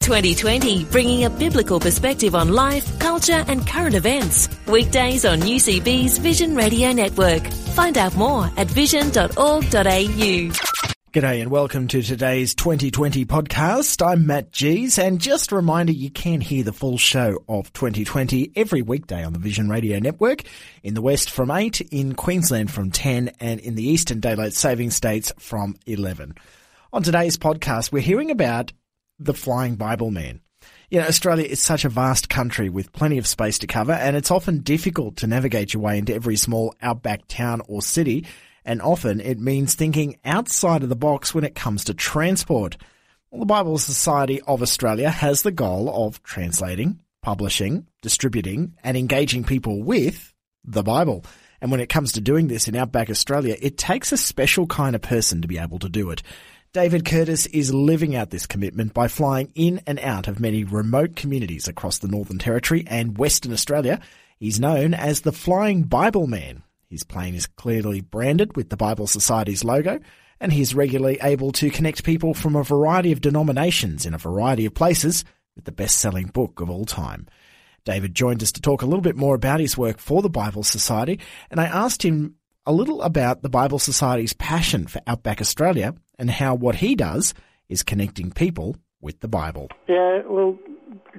2020, bringing a biblical perspective on life, culture, and current events. Weekdays on UCB's Vision Radio Network. Find out more at vision.org.au. G'day and welcome to today's 2020 podcast. I'm Matt Gies and just a reminder you can hear the full show of 2020 every weekday on the Vision Radio Network in the West from 8, in Queensland from 10 and in the Eastern Daylight Saving States from 11. On today's podcast we're hearing about the Flying Bible Man. You know, Australia is such a vast country with plenty of space to cover, and it's often difficult to navigate your way into every small outback town or city, and often it means thinking outside of the box when it comes to transport. Well, the Bible Society of Australia has the goal of translating, publishing, distributing, and engaging people with the Bible. And when it comes to doing this in outback Australia, it takes a special kind of person to be able to do it. David Curtis is living out this commitment by flying in and out of many remote communities across the Northern Territory and Western Australia. He's known as the Flying Bible Man. His plane is clearly branded with the Bible Society's logo, and he's regularly able to connect people from a variety of denominations in a variety of places with the best selling book of all time. David joined us to talk a little bit more about his work for the Bible Society, and I asked him a little about the Bible Society's passion for Outback Australia and how what he does is connecting people with the Bible. Yeah, well,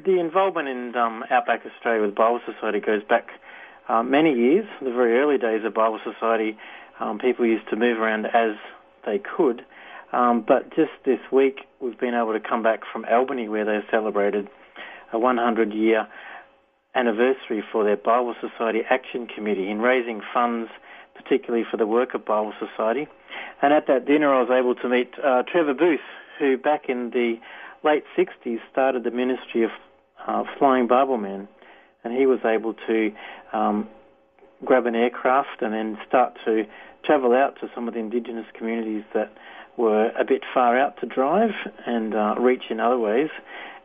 the involvement in um, Outback Australia with Bible Society goes back uh, many years. The very early days of Bible Society, um, people used to move around as they could. Um, but just this week, we've been able to come back from Albany where they celebrated a 100 year anniversary for their Bible Society Action Committee in raising funds particularly for the work of Bible Society. And at that dinner, I was able to meet uh, Trevor Booth, who back in the late 60s started the ministry of uh, Flying Bible Men. And he was able to um, grab an aircraft and then start to travel out to some of the indigenous communities that were a bit far out to drive and uh, reach in other ways.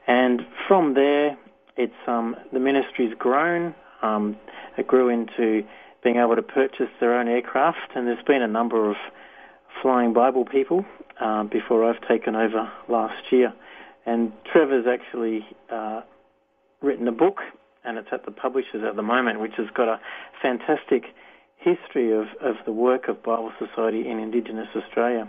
And from there, it's um, the ministry's grown. Um, it grew into being able to purchase their own aircraft, and there's been a number of flying Bible people um, before I've taken over last year. And Trevor's actually uh, written a book, and it's at the publishers at the moment, which has got a fantastic history of, of the work of Bible Society in Indigenous Australia.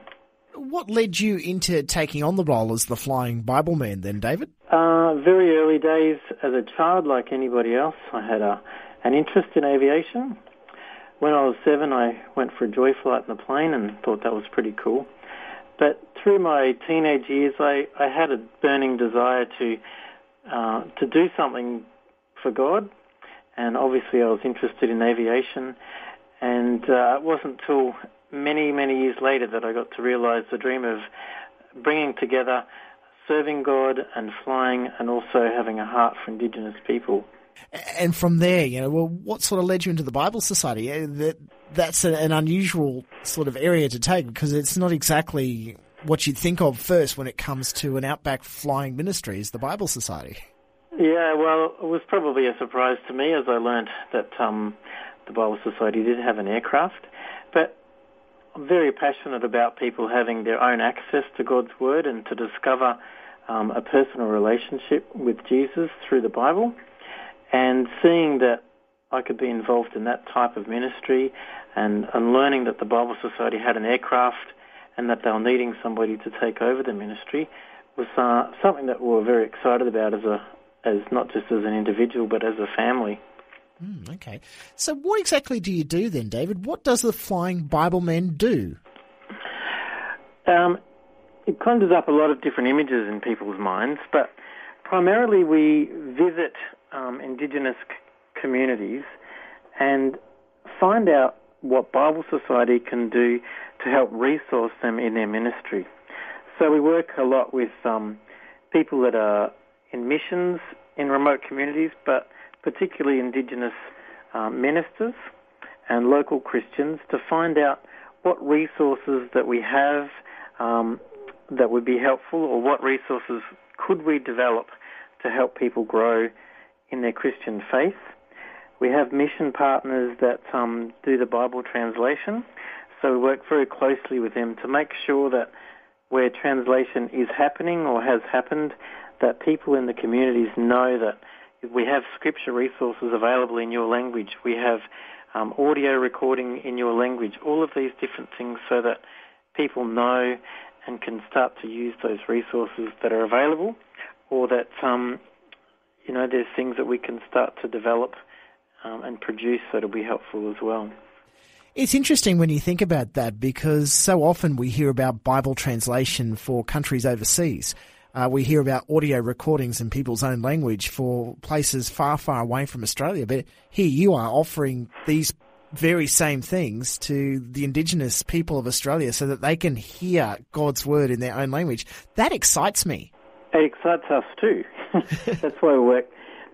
What led you into taking on the role as the Flying Bible Man then, David? Uh, very early days as a child, like anybody else, I had a, an interest in aviation when I was seven, I went for a joy flight in the plane and thought that was pretty cool. But through my teenage years, I, I had a burning desire to uh, to do something for God, and obviously I was interested in aviation. And uh, it wasn't until many, many years later that I got to realise the dream of bringing together serving God and flying, and also having a heart for Indigenous people. And from there, you know, well, what sort of led you into the Bible Society? That that's an unusual sort of area to take because it's not exactly what you'd think of first when it comes to an outback flying ministry is the Bible Society. Yeah, well, it was probably a surprise to me as I learned that um, the Bible Society did have an aircraft. But I'm very passionate about people having their own access to God's Word and to discover um, a personal relationship with Jesus through the Bible. And seeing that I could be involved in that type of ministry and, and learning that the Bible Society had an aircraft and that they were needing somebody to take over the ministry was uh, something that we were very excited about as a as not just as an individual but as a family. Mm, okay. So what exactly do you do then, David? What does the Flying Bible Men do? Um, it conjures up a lot of different images in people's minds, but primarily we visit um, Indigenous c- communities and find out what Bible Society can do to help resource them in their ministry. So we work a lot with um, people that are in missions in remote communities, but particularly Indigenous um, ministers and local Christians to find out what resources that we have um, that would be helpful or what resources could we develop to help people grow in their Christian faith. We have mission partners that um, do the Bible translation, so we work very closely with them to make sure that where translation is happening or has happened, that people in the communities know that we have scripture resources available in your language. We have um, audio recording in your language. All of these different things so that people know and can start to use those resources that are available, or that um, you know there's things that we can start to develop um, and produce that'll be helpful as well. It's interesting when you think about that because so often we hear about Bible translation for countries overseas. Uh, we hear about audio recordings in people's own language for places far, far away from Australia. But here you are offering these very same things to the Indigenous people of Australia so that they can hear God's word in their own language. That excites me. It excites us too. That's why we work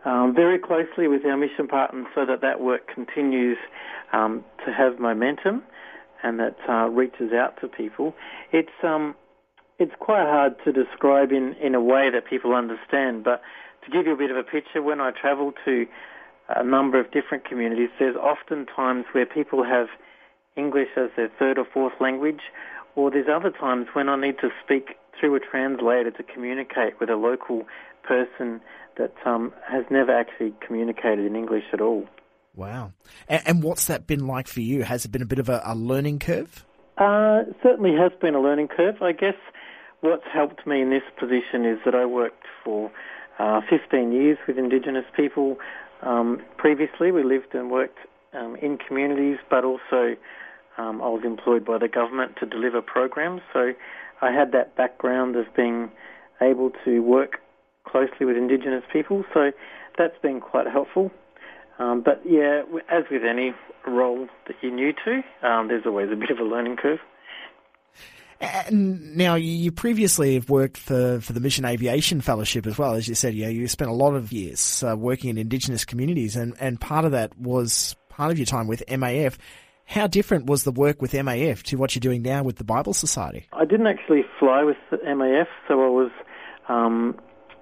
um, very closely with our mission partners so that that work continues um, to have momentum and that uh, reaches out to people. It's um, it's quite hard to describe in, in a way that people understand, but to give you a bit of a picture, when I travel to a number of different communities, there's often times where people have English as their third or fourth language, or there's other times when I need to speak through a translator to communicate with a local person that um, has never actually communicated in English at all. Wow. And, and, what's that been like for you? Has it been a bit of a, a learning curve? Uh, certainly has been a learning curve. I guess what's helped me in this position is that I worked for uh, 15 years with Indigenous people. Um, previously, we lived and worked um, in communities, but also um, I was employed by the government to deliver programs. So I had that background of being able to work closely with Indigenous people. So that's been quite helpful. Um, but yeah, as with any role that you're new to, um, there's always a bit of a learning curve. And now, you previously have worked for, for the Mission Aviation Fellowship as well. As you said, yeah, you spent a lot of years uh, working in Indigenous communities, and, and part of that was part of your time with MAF. How different was the work with MAF to what you're doing now with the Bible Society? I didn't actually fly with MAF, so I was um,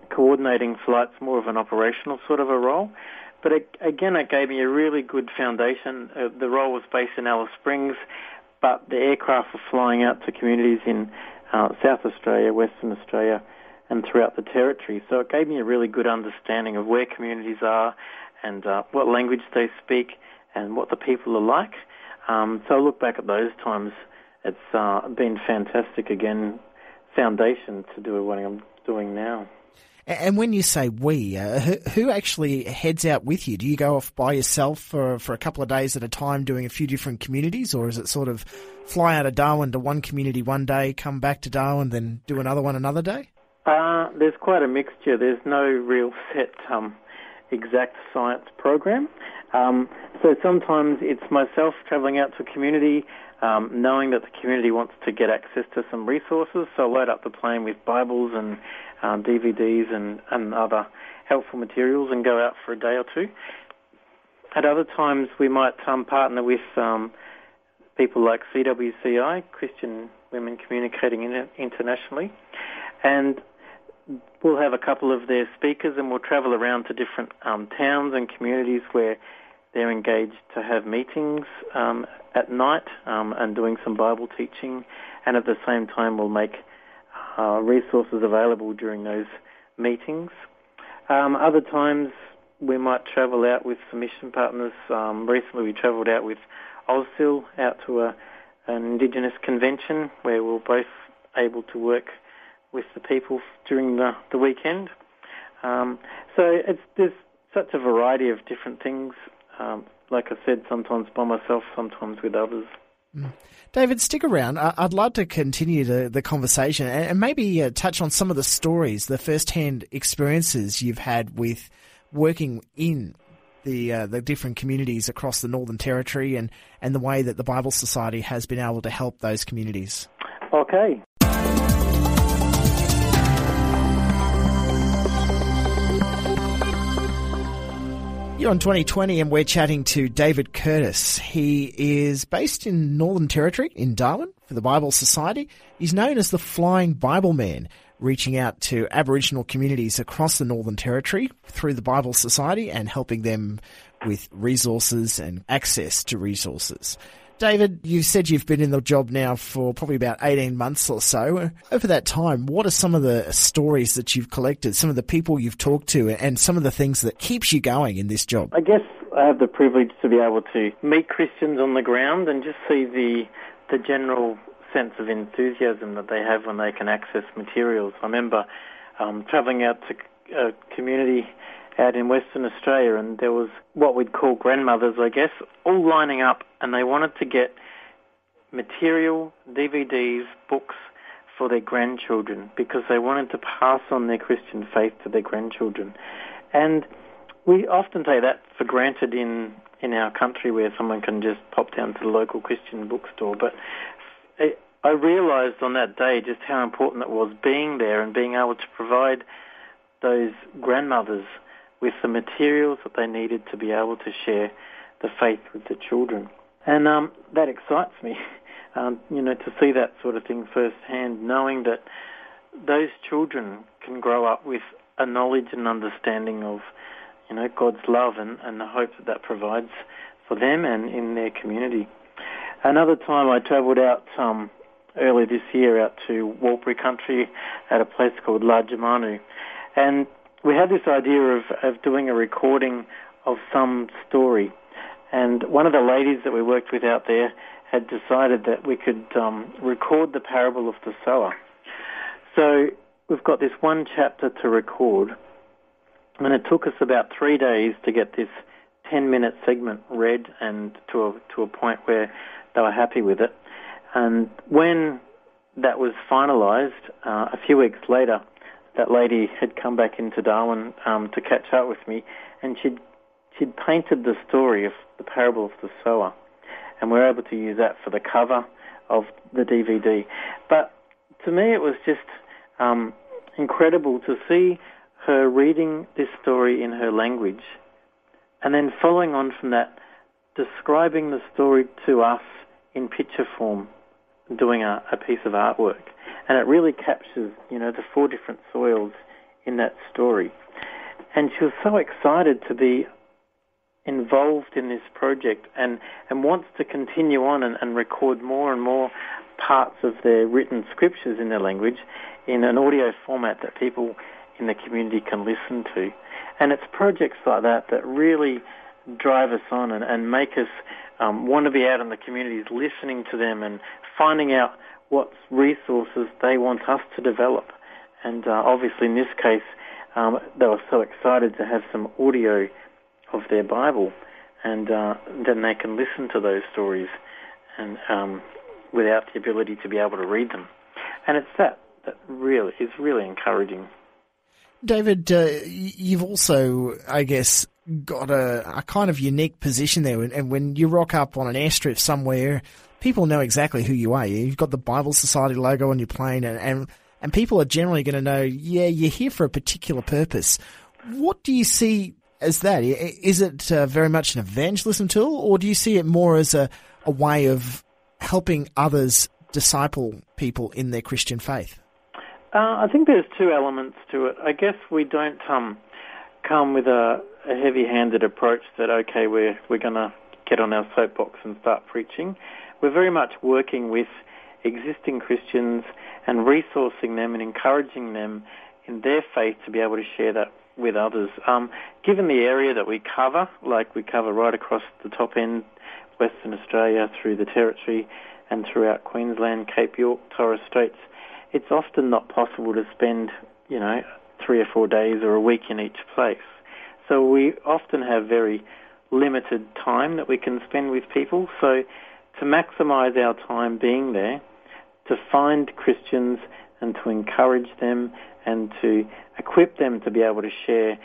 coordinating flights, more of an operational sort of a role. But it, again, it gave me a really good foundation. Uh, the role was based in Alice Springs, but the aircraft were flying out to communities in uh, South Australia, Western Australia, and throughout the territory. So it gave me a really good understanding of where communities are and uh, what language they speak and what the people are like. Um, so I look back at those times. It's uh, been fantastic again, foundation to do what I'm doing now. And when you say we, uh, who, actually heads out with you? Do you go off by yourself for, for a couple of days at a time doing a few different communities, or is it sort of fly out of Darwin to one community one day, come back to Darwin, then do another one another day? Uh, there's quite a mixture. There's no real set um, exact science program. Um, so sometimes it's myself travelling out to a community, um, knowing that the community wants to get access to some resources. So I load up the plane with Bibles and um, DVDs and, and other helpful materials and go out for a day or two. At other times, we might um, partner with um, people like CWCI, Christian Women Communicating Internationally, and we'll have a couple of their speakers and we'll travel around to different um, towns and communities where they're engaged to have meetings um, at night um, and doing some Bible teaching, and at the same time we'll make uh, resources available during those meetings. Um, other times we might travel out with some mission partners. Um, recently we travelled out with AuSIL out to a, an Indigenous convention where we are both able to work with the people during the, the weekend. Um, so it's, there's such a variety of different things. Um, like I said, sometimes by myself, sometimes with others. Mm. David, stick around. I'd love to continue the, the conversation and maybe uh, touch on some of the stories, the first-hand experiences you've had with working in the uh, the different communities across the Northern Territory and, and the way that the Bible Society has been able to help those communities. Okay. You're on 2020 and we're chatting to David Curtis. He is based in Northern Territory in Darwin for the Bible Society. He's known as the Flying Bible Man, reaching out to Aboriginal communities across the Northern Territory through the Bible Society and helping them with resources and access to resources. David, you've said you've been in the job now for probably about 18 months or so. Over that time, what are some of the stories that you've collected, some of the people you've talked to, and some of the things that keeps you going in this job? I guess I have the privilege to be able to meet Christians on the ground and just see the the general sense of enthusiasm that they have when they can access materials. I remember um, travelling out to a community out in Western Australia, and there was what we'd call grandmothers, I guess, all lining up, and they wanted to get material, DVDs, books for their grandchildren because they wanted to pass on their Christian faith to their grandchildren. And we often take that for granted in in our country where someone can just pop down to the local Christian bookstore, but it, I realised on that day just how important it was being there and being able to provide those grandmothers with the materials that they needed to be able to share the faith with the children. And um, that excites me, um, you know, to see that sort of thing firsthand, knowing that those children can grow up with a knowledge and understanding of, you know, God's love and, and the hope that that provides for them and in their community. Another time I travelled out um, early this year out to Warlpiri country at a place called Lajamanu. And we had this idea of, of doing a recording of some story. And one of the ladies that we worked with out there had decided that we could um, record the parable of the sower. So we've got this one chapter to record, and it took us about three days to get this 10 minute segment read and to a, to a point where they were happy with it. And when that was finalised, uh, a few weeks later, that lady had come back into Darwin um, to catch up with me, and she'd she'd painted the story of the parable of the sower, and we were able to use that for the cover of the DVD. But to me, it was just um, incredible to see her reading this story in her language, and then following on from that, describing the story to us in picture form, doing a, a piece of artwork and it really captures, you know, the four different soils in that story. And she was so excited to be involved in this project and, and wants to continue on and, and record more and more parts of their written scriptures in their language in an audio format that people in the community can listen to. And it's projects like that that really drive us on and, and make us um, want to be out in the communities listening to them and finding out what resources they want us to develop. And uh, obviously, in this case, um, they were so excited to have some audio of their Bible, and uh, then they can listen to those stories, and um, without the ability to be able to read them. And it's that that really is really encouraging. David, uh, you've also, I guess, got a, a, kind of unique position there, and when you rock up on an airstrip somewhere people know exactly who you are. You've got the Bible Society logo on your plane, and, and, and people are generally going to know, yeah, you're here for a particular purpose. What do you see as that? Is it uh, very much an evangelism tool, or do you see it more as a, a way of helping others disciple people in their Christian faith? Uh, I think there's two elements to it. I guess we don't um, come with a, a heavy-handed approach that okay, we're we're going to get on our soapbox and start preaching we're very much working with existing Christians and resourcing them and encouraging them in their faith to be able to share that with others. Um, given the area that we cover, like we cover right across the top end, Western Australia, through the Territory, and throughout Queensland, Cape York, Torres Straits, it's often not possible to spend, you know, three or four days or a week in each place. So we often have very limited time that we can spend with people. So to maximize our time being there, to find Christians and to encourage them and to equip them to be able to share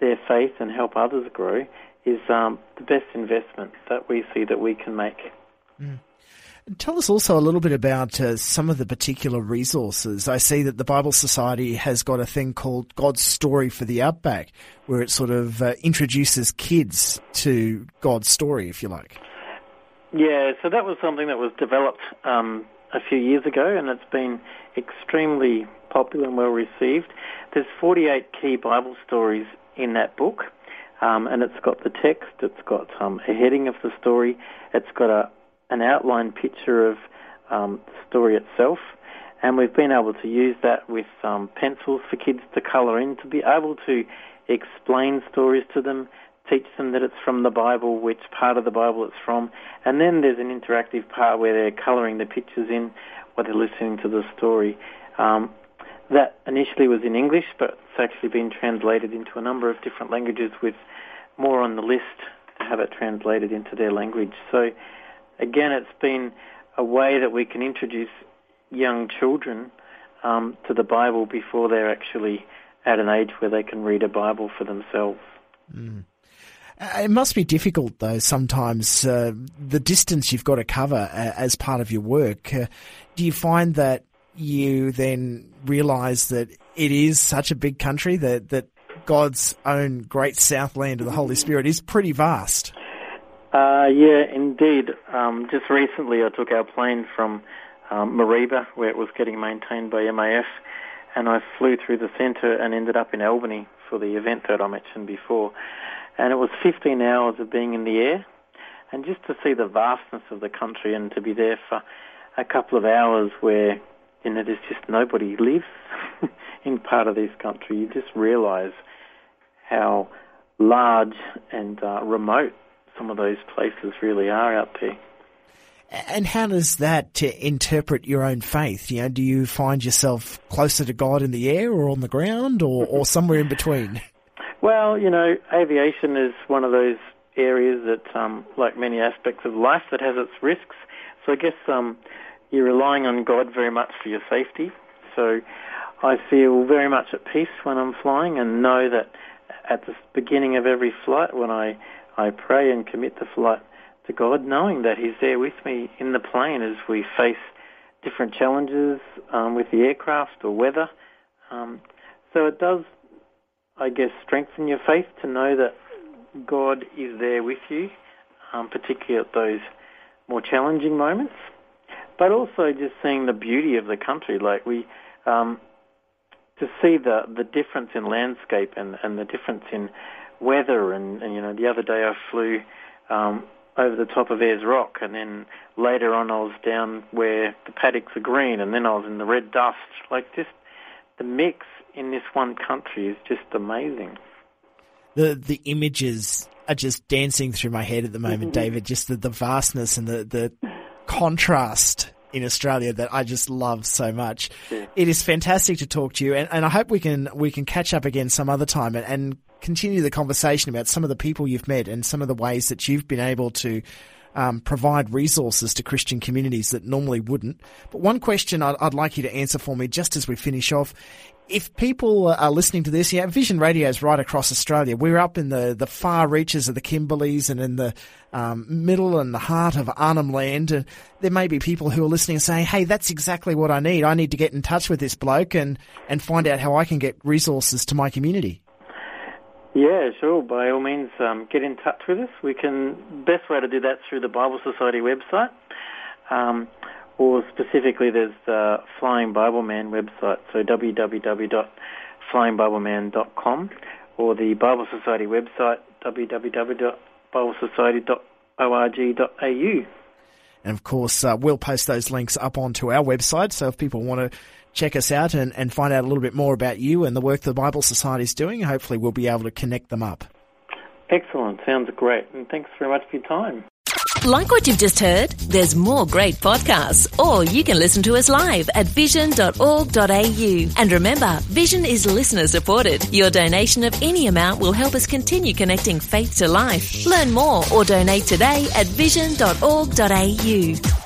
their faith and help others grow is um, the best investment that we see that we can make. Mm. Tell us also a little bit about uh, some of the particular resources. I see that the Bible Society has got a thing called God's Story for the Outback, where it sort of uh, introduces kids to God's story, if you like. Yeah, so that was something that was developed um, a few years ago, and it's been extremely popular and well received. There's 48 key Bible stories in that book, um, and it's got the text, it's got um, a heading of the story, it's got a, an outline picture of um, the story itself, and we've been able to use that with um, pencils for kids to colour in to be able to explain stories to them, teach them that it's from the Bible, which part of the Bible it's from, and then there's an interactive part where they're colouring the pictures in while they're listening to the story. Um, that initially was in English, but it's actually been translated into a number of different languages with more on the list to have it translated into their language. So again, it's been a way that we can introduce young children um, to the Bible before they're actually at an age where they can read a Bible for themselves. Mm. It must be difficult, though, sometimes, uh, the distance you've got to cover uh, as part of your work. Uh, do you find that you then realise that it is such a big country that, that God's own great southland of the Holy Spirit is pretty vast. Uh, yeah, indeed. Um, just recently, I took our plane from um, Mareeba, where it was getting maintained by MAF, and I flew through the centre and ended up in Albany for the event that I mentioned before. And it was 15 hours of being in the air, and just to see the vastness of the country and to be there for a couple of hours where you know there's just nobody lives in part of this country, you just realise how large and uh, remote some of those places really are out there. And how does that interpret your own faith? You know, do you find yourself closer to God in the air or on the ground or, or somewhere in between? Well, you know, aviation is one of those areas that, um, like many aspects of life, that has its risks. So I guess um, you're relying on God very much for your safety. So I feel very much at peace when I'm flying and know that at the beginning of every flight when I, I pray and commit the flight to God, knowing that He's there with me in the plane as we face different challenges um, with the aircraft or weather. Um, so it does, I guess, strengthen your faith to know that God is there with you, um, particularly at those more challenging moments. But also just seeing the beauty of the country, like we, um, to see the the difference in landscape and and the difference in weather and, and you know the other day I flew um, over the top of Ayers Rock and then later on I was down where the paddocks are green and then I was in the red dust like just the mix in this one country is just amazing. The the images are just dancing through my head at the moment, David. Just the, the vastness and the, the contrast in Australia that I just love so much. Yeah. It is fantastic to talk to you, and, and I hope we can we can catch up again some other time and, and continue the conversation about some of the people you've met and some of the ways that you've been able to um, provide resources to Christian communities that normally wouldn't. But one question I'd, I'd, like you to answer for me just as we finish off if people are listening to this, yeah, Vision Radio is right across Australia. We're up in the, the far reaches of the Kimberleys and in the um, middle and the heart of Arnhem Land. And there may be people who are listening and saying, hey, that's exactly what I need. I need to get in touch with this bloke and, and find out how I can get resources to my community. Yeah, sure. By all means, um, get in touch with us. We can best way to do that through the Bible Society website. Um, or specifically there's the Flying Bible Man website, so www.flyingbibleman.com, or the Bible Society website, www.biblesociety.org.au. And of course, uh, we'll post those links up onto our website, so if people want to check us out and, and find out a little bit more about you and the work the Bible Society is doing, hopefully we'll be able to connect them up. Excellent. Sounds great. And thanks very much for your time. Like what you've just heard? There's more great podcasts, or you can listen to us live at vision.org.au. And remember, Vision is listener supported. Your donation of any amount will help us continue connecting faith to life. Learn more or donate today at vision.org.au.